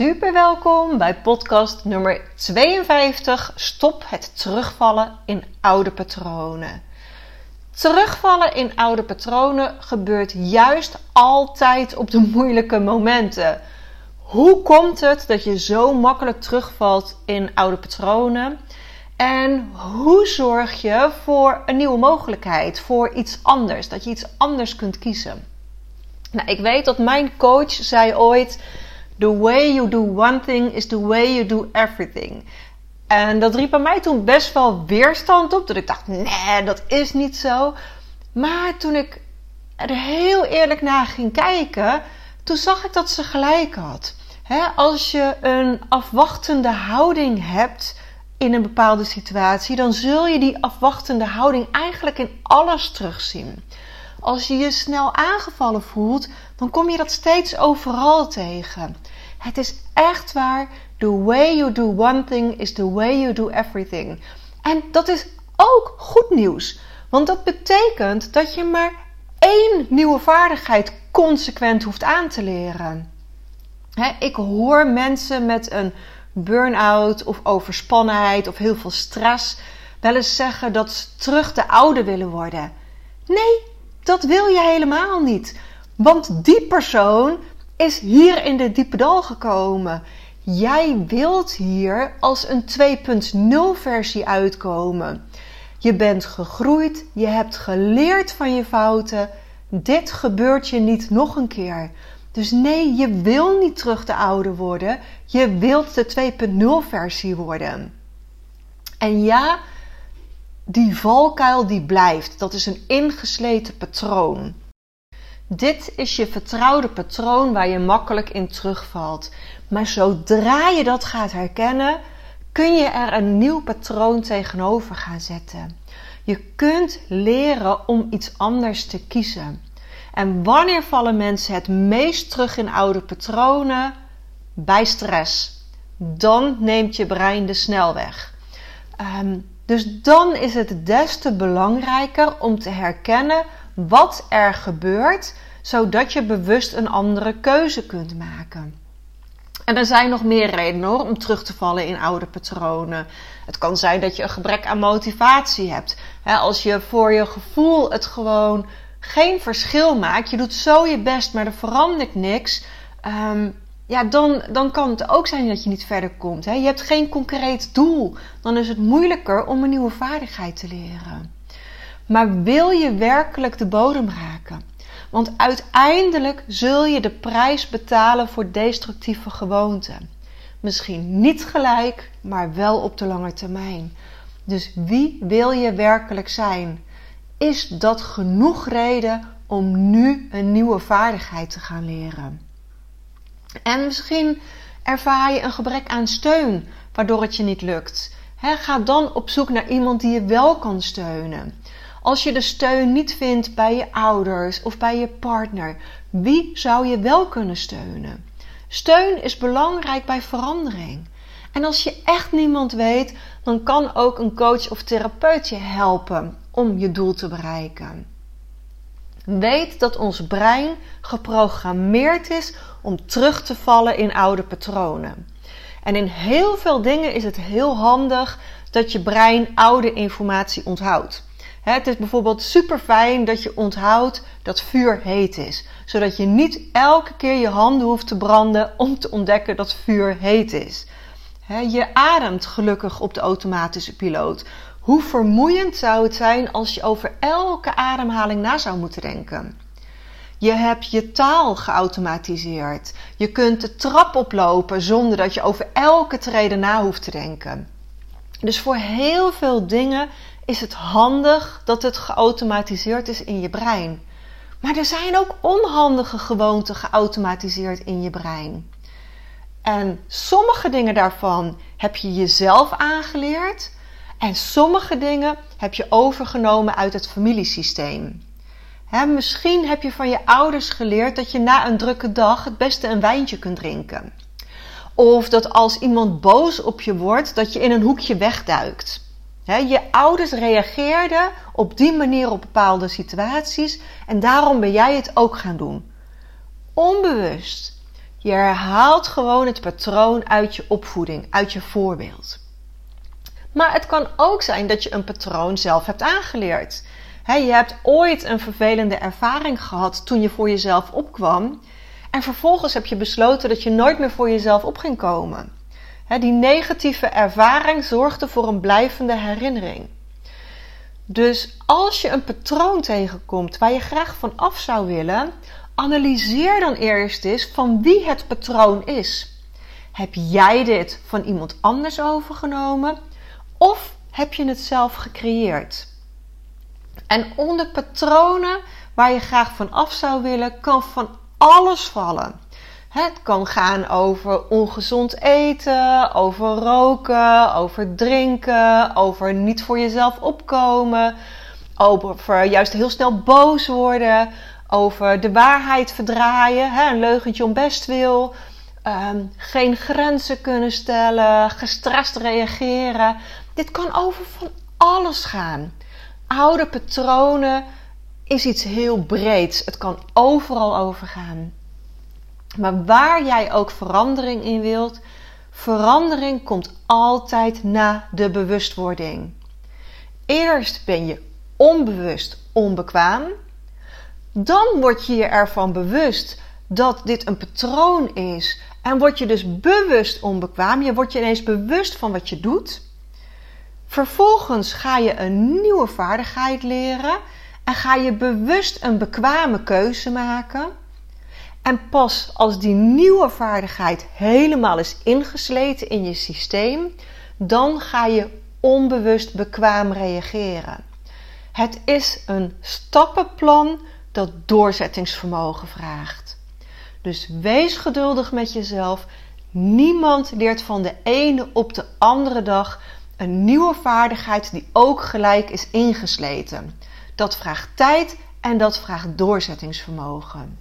Super welkom bij podcast nummer 52. Stop het terugvallen in oude patronen. Terugvallen in oude patronen gebeurt juist altijd op de moeilijke momenten. Hoe komt het dat je zo makkelijk terugvalt in oude patronen? En hoe zorg je voor een nieuwe mogelijkheid, voor iets anders, dat je iets anders kunt kiezen? Nou, ik weet dat mijn coach zei ooit: The way you do one thing is the way you do everything. En dat riep bij mij toen best wel weerstand op. Dat ik dacht, nee, dat is niet zo. Maar toen ik er heel eerlijk naar ging kijken, toen zag ik dat ze gelijk had. als je een afwachtende houding hebt in een bepaalde situatie, dan zul je die afwachtende houding eigenlijk in alles terugzien. Als je je snel aangevallen voelt, dan kom je dat steeds overal tegen. Het is echt waar. The way you do one thing is the way you do everything. En dat is ook goed nieuws. Want dat betekent dat je maar één nieuwe vaardigheid consequent hoeft aan te leren. ik hoor mensen met een burn-out of overspannenheid of heel veel stress wel eens zeggen dat ze terug de oude willen worden. Nee, dat wil je helemaal niet. Want die persoon is hier in de diepe dal gekomen. Jij wilt hier als een 2.0 versie uitkomen. Je bent gegroeid, je hebt geleerd van je fouten. Dit gebeurt je niet nog een keer. Dus nee, je wil niet terug de oude worden. Je wilt de 2.0 versie worden. En ja, die valkuil die blijft. Dat is een ingesleten patroon. Dit is je vertrouwde patroon waar je makkelijk in terugvalt. Maar zodra je dat gaat herkennen, kun je er een nieuw patroon tegenover gaan zetten. Je kunt leren om iets anders te kiezen. En wanneer vallen mensen het meest terug in oude patronen? Bij stress. Dan neemt je brein de snelweg. Ehm, dus dan is het des te belangrijker om te herkennen wat er gebeurt, zodat je bewust een andere keuze kunt maken. En er zijn nog meer redenen hoor, om terug te vallen in oude patronen. Het kan zijn dat je een gebrek aan motivatie hebt. als je voor je gevoel het gewoon geen verschil maakt, je doet zo je best, maar er verandert niks. Ja, dan, dan kan het ook zijn dat je niet verder komt. Je hebt geen concreet doel. Dan is het moeilijker om een nieuwe vaardigheid te leren. Maar wil je werkelijk de bodem raken? Want uiteindelijk zul je de prijs betalen voor destructieve gewoonten. Misschien niet gelijk, maar wel op de lange termijn. Dus wie wil je werkelijk zijn? Is dat genoeg reden om nu een nieuwe vaardigheid te gaan leren? En misschien ervaar je een gebrek aan steun, waardoor het je niet lukt. ga dan op zoek naar iemand die je wel kan steunen. Als je de steun niet vindt bij je ouders of bij je partner, wie zou je wel kunnen steunen? Steun is belangrijk bij verandering. En als je echt niemand weet, dan kan ook een coach of therapeut je helpen om je doel te bereiken. Weet dat ons brein geprogrammeerd is om terug te vallen in oude patronen. En in heel veel dingen is het heel handig dat je brein oude informatie onthoudt. Het is bijvoorbeeld super fijn dat je onthoudt dat vuur heet is, zodat je niet elke keer je handen hoeft te branden om te ontdekken dat vuur heet is. Je ademt gelukkig op de automatische piloot. Hoe vermoeiend zou het zijn als je over elke ademhaling na zou moeten denken? Je hebt je taal geautomatiseerd. Je kunt de trap oplopen zonder dat je over elke trede na hoeft te denken. Dus voor heel veel dingen is het handig dat het geautomatiseerd is in je brein. Maar er zijn ook onhandige gewoonten geautomatiseerd in je brein. En sommige dingen daarvan heb je jezelf aangeleerd. En sommige dingen heb je overgenomen uit het familiesysteem. misschien heb je van je ouders geleerd dat je na een drukke dag het beste een wijntje kunt drinken. Of dat als iemand boos op je wordt, dat je in een hoekje wegduikt. je ouders reageerden op die manier op bepaalde situaties en daarom ben jij het ook gaan doen. Onbewust. Je herhaalt gewoon het patroon uit je opvoeding, uit je voorbeeld. Maar het kan ook zijn dat je een patroon zelf hebt aangeleerd. je hebt ooit een vervelende ervaring gehad toen je voor jezelf opkwam. En vervolgens heb je besloten dat je nooit meer voor jezelf op ging komen. die negatieve ervaring zorgde voor een blijvende herinnering. Dus als je een patroon tegenkomt waar je graag van af zou willen, analyseer dan eerst eens van wie het patroon is. Heb jij dit van iemand anders overgenomen of heb je het zelf gecreëerd? En onder patronen waar je graag van af zou willen, kan van alles vallen. Het kan gaan over ongezond eten, over roken, over drinken, over niet voor jezelf opkomen, over juist heel snel boos worden, over de waarheid verdraaien, een leugentje om best wil, um, geen grenzen kunnen stellen, gestrest reageren. Dit kan over van alles gaan. Oude patronen is iets heel breeds. Het kan overal over gaan. Maar waar jij ook verandering in wilt, verandering komt altijd na de bewustwording. Eerst ben je onbewust onbekwaam. Dan word je je ervan bewust dat dit een patroon is. En word je dus bewust onbekwaam. Je wordt je ineens bewust van wat je doet. Vervolgens ga je een nieuwe vaardigheid leren en ga je bewust een bekwame keuze maken. En pas als die nieuwe vaardigheid helemaal is ingesleten in je systeem, dan ga je onbewust bekwaam reageren. Het is een stappenplan dat doorzettingsvermogen vraagt. Dus wees geduldig met jezelf. Niemand leert van de ene op de andere dag een nieuwe vaardigheid die ook gelijk is ingesleten. Dat vraagt tijd en dat vraagt doorzettingsvermogen.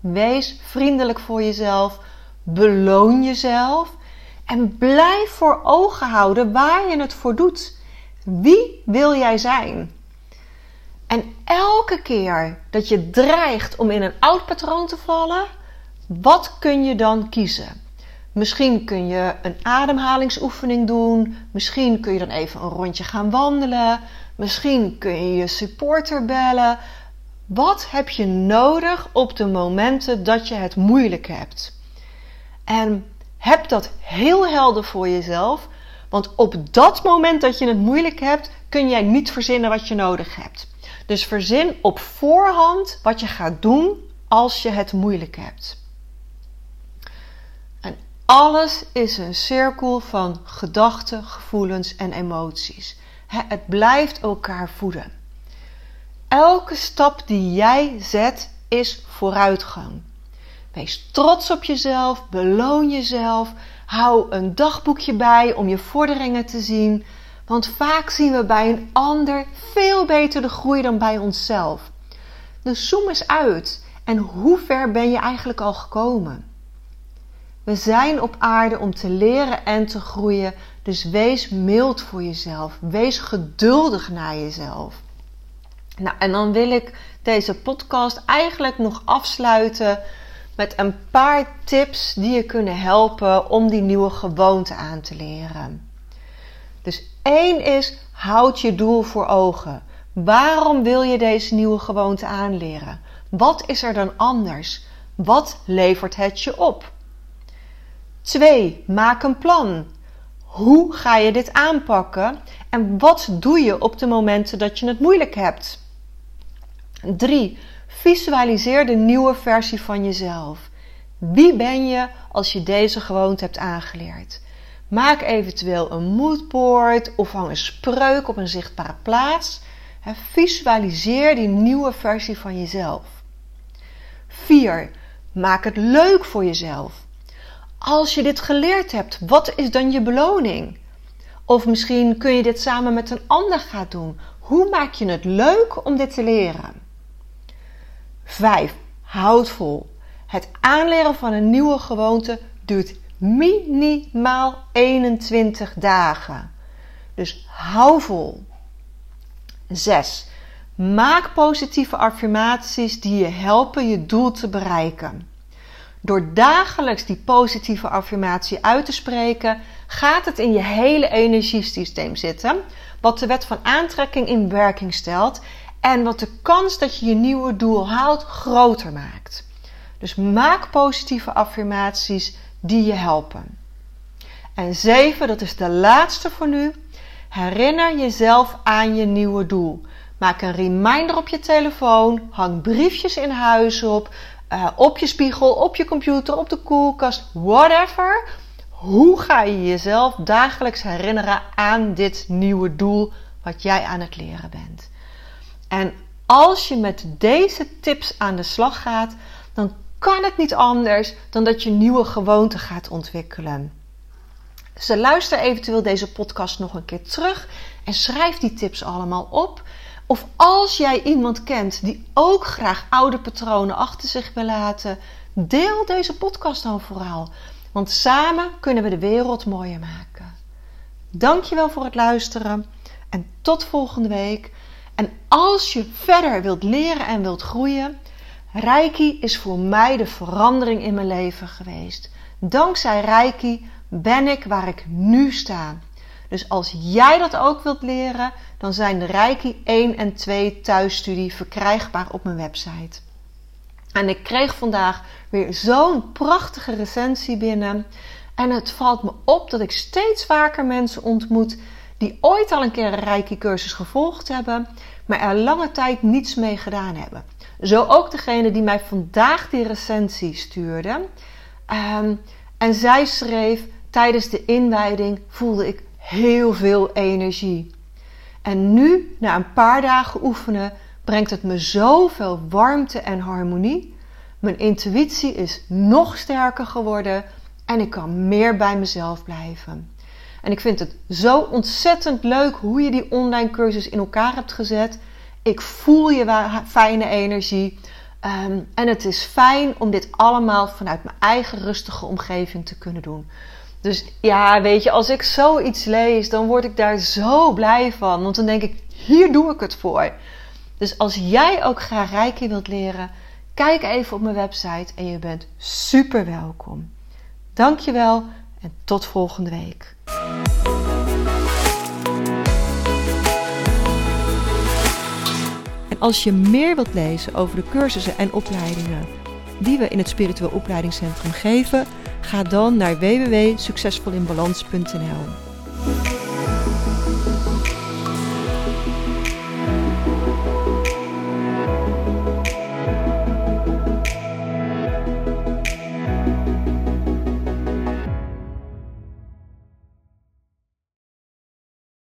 Wees vriendelijk voor jezelf, beloon jezelf en blijf voor ogen houden waar je het voor doet. Wie wil jij zijn? En elke keer dat je dreigt om in een oud patroon te vallen, wat kun je dan kiezen? Misschien kun je een ademhalingsoefening doen. Misschien kun je dan even een rondje gaan wandelen. Misschien kun je je supporter bellen. Wat heb je nodig op de momenten dat je het moeilijk hebt? En heb dat heel helder voor jezelf. Want op dat moment dat je het moeilijk hebt, kun jij niet verzinnen wat je nodig hebt. Dus verzin op voorhand wat je gaat doen als je het moeilijk hebt. Alles is een cirkel van gedachten, gevoelens en emoties. Het blijft elkaar voeden. Elke stap die jij zet is vooruitgang. Wees trots op jezelf, beloon jezelf, hou een dagboekje bij om je vorderingen te zien. Want vaak zien we bij een ander veel beter de groei dan bij onszelf. Dus zoom eens uit en hoe ver ben je eigenlijk al gekomen? We zijn op aarde om te leren en te groeien, dus wees mild voor jezelf. Wees geduldig naar jezelf. Nou, en dan wil ik deze podcast eigenlijk nog afsluiten met een paar tips die je kunnen helpen om die nieuwe gewoonte aan te leren. Dus één is, houd je doel voor ogen. Waarom wil je deze nieuwe gewoonte aanleren? Wat is er dan anders? Wat levert het je op? 2. Maak een plan. Hoe ga je dit aanpakken en wat doe je op de momenten dat je het moeilijk hebt? 3. Visualiseer de nieuwe versie van jezelf. Wie ben je als je deze gewoonte hebt aangeleerd? Maak eventueel een moodboard of hang een spreuk op een zichtbare plaats. Visualiseer die nieuwe versie van jezelf. 4. Maak het leuk voor jezelf. Als je dit geleerd hebt, wat is dan je beloning? Of misschien kun je dit samen met een ander gaan doen. Hoe maak je het leuk om dit te leren? 5. Houd vol. Het aanleren van een nieuwe gewoonte duurt minimaal 21 dagen. Dus hou vol. 6. Maak positieve affirmaties die je helpen je doel te bereiken. Door dagelijks die positieve affirmatie uit te spreken, gaat het in je hele energiesysteem zitten, wat de wet van aantrekking in werking stelt en wat de kans dat je je nieuwe doel haalt groter maakt. Dus maak positieve affirmaties die je helpen. En 7, dat is de laatste voor nu. Herinner jezelf aan je nieuwe doel. Maak een reminder op je telefoon, hang briefjes in huis op, uh, op je spiegel, op je computer, op de koelkast, whatever. Hoe ga je jezelf dagelijks herinneren aan dit nieuwe doel wat jij aan het leren bent? En als je met deze tips aan de slag gaat, dan kan het niet anders dan dat je nieuwe gewoonten gaat ontwikkelen. Dus luister eventueel deze podcast nog een keer terug en schrijf die tips allemaal op. Of als jij iemand kent die ook graag oude patronen achter zich wil laten, deel deze podcast dan vooral. Want samen kunnen we de wereld mooier maken. Dankjewel voor het luisteren en tot volgende week. En als je verder wilt leren en wilt groeien, Reiki is voor mij de verandering in mijn leven geweest. Dankzij Reiki ben ik waar ik nu sta. Dus als jij dat ook wilt leren, dan zijn de Reiki 1 en 2 thuisstudie verkrijgbaar op mijn website. En ik kreeg vandaag weer zo'n prachtige recensie binnen. En het valt me op dat ik steeds vaker mensen ontmoet die ooit al een keer een Reiki-cursus gevolgd hebben, maar er lange tijd niets mee gedaan hebben. Zo ook degene die mij vandaag die recensie stuurde. Ehm, en zij schreef: Tijdens de inwijding voelde ik heel veel energie. En nu, na een paar dagen oefenen, brengt het me zoveel warmte en harmonie. Mijn intuïtie is nog sterker geworden en ik kan meer bij mezelf blijven. En ik vind het zo ontzettend leuk hoe je die online cursus in elkaar hebt gezet. Ik voel je fijne energie. Ehm, en het is fijn om dit allemaal vanuit mijn eigen rustige omgeving te kunnen doen. Dus ja, weet je, als ik zoiets lees, dan word ik daar zo blij van. Want dan denk ik, hier doe ik het voor. Dus als jij ook graag Reiki wilt leren, kijk even op mijn website en je bent super welkom. Dankjewel en tot volgende week. En als je meer wilt lezen over de cursussen en opleidingen die we in het Spiritueel Opleidingscentrum geven, ga dan naar www.succesvolinbalans.nl.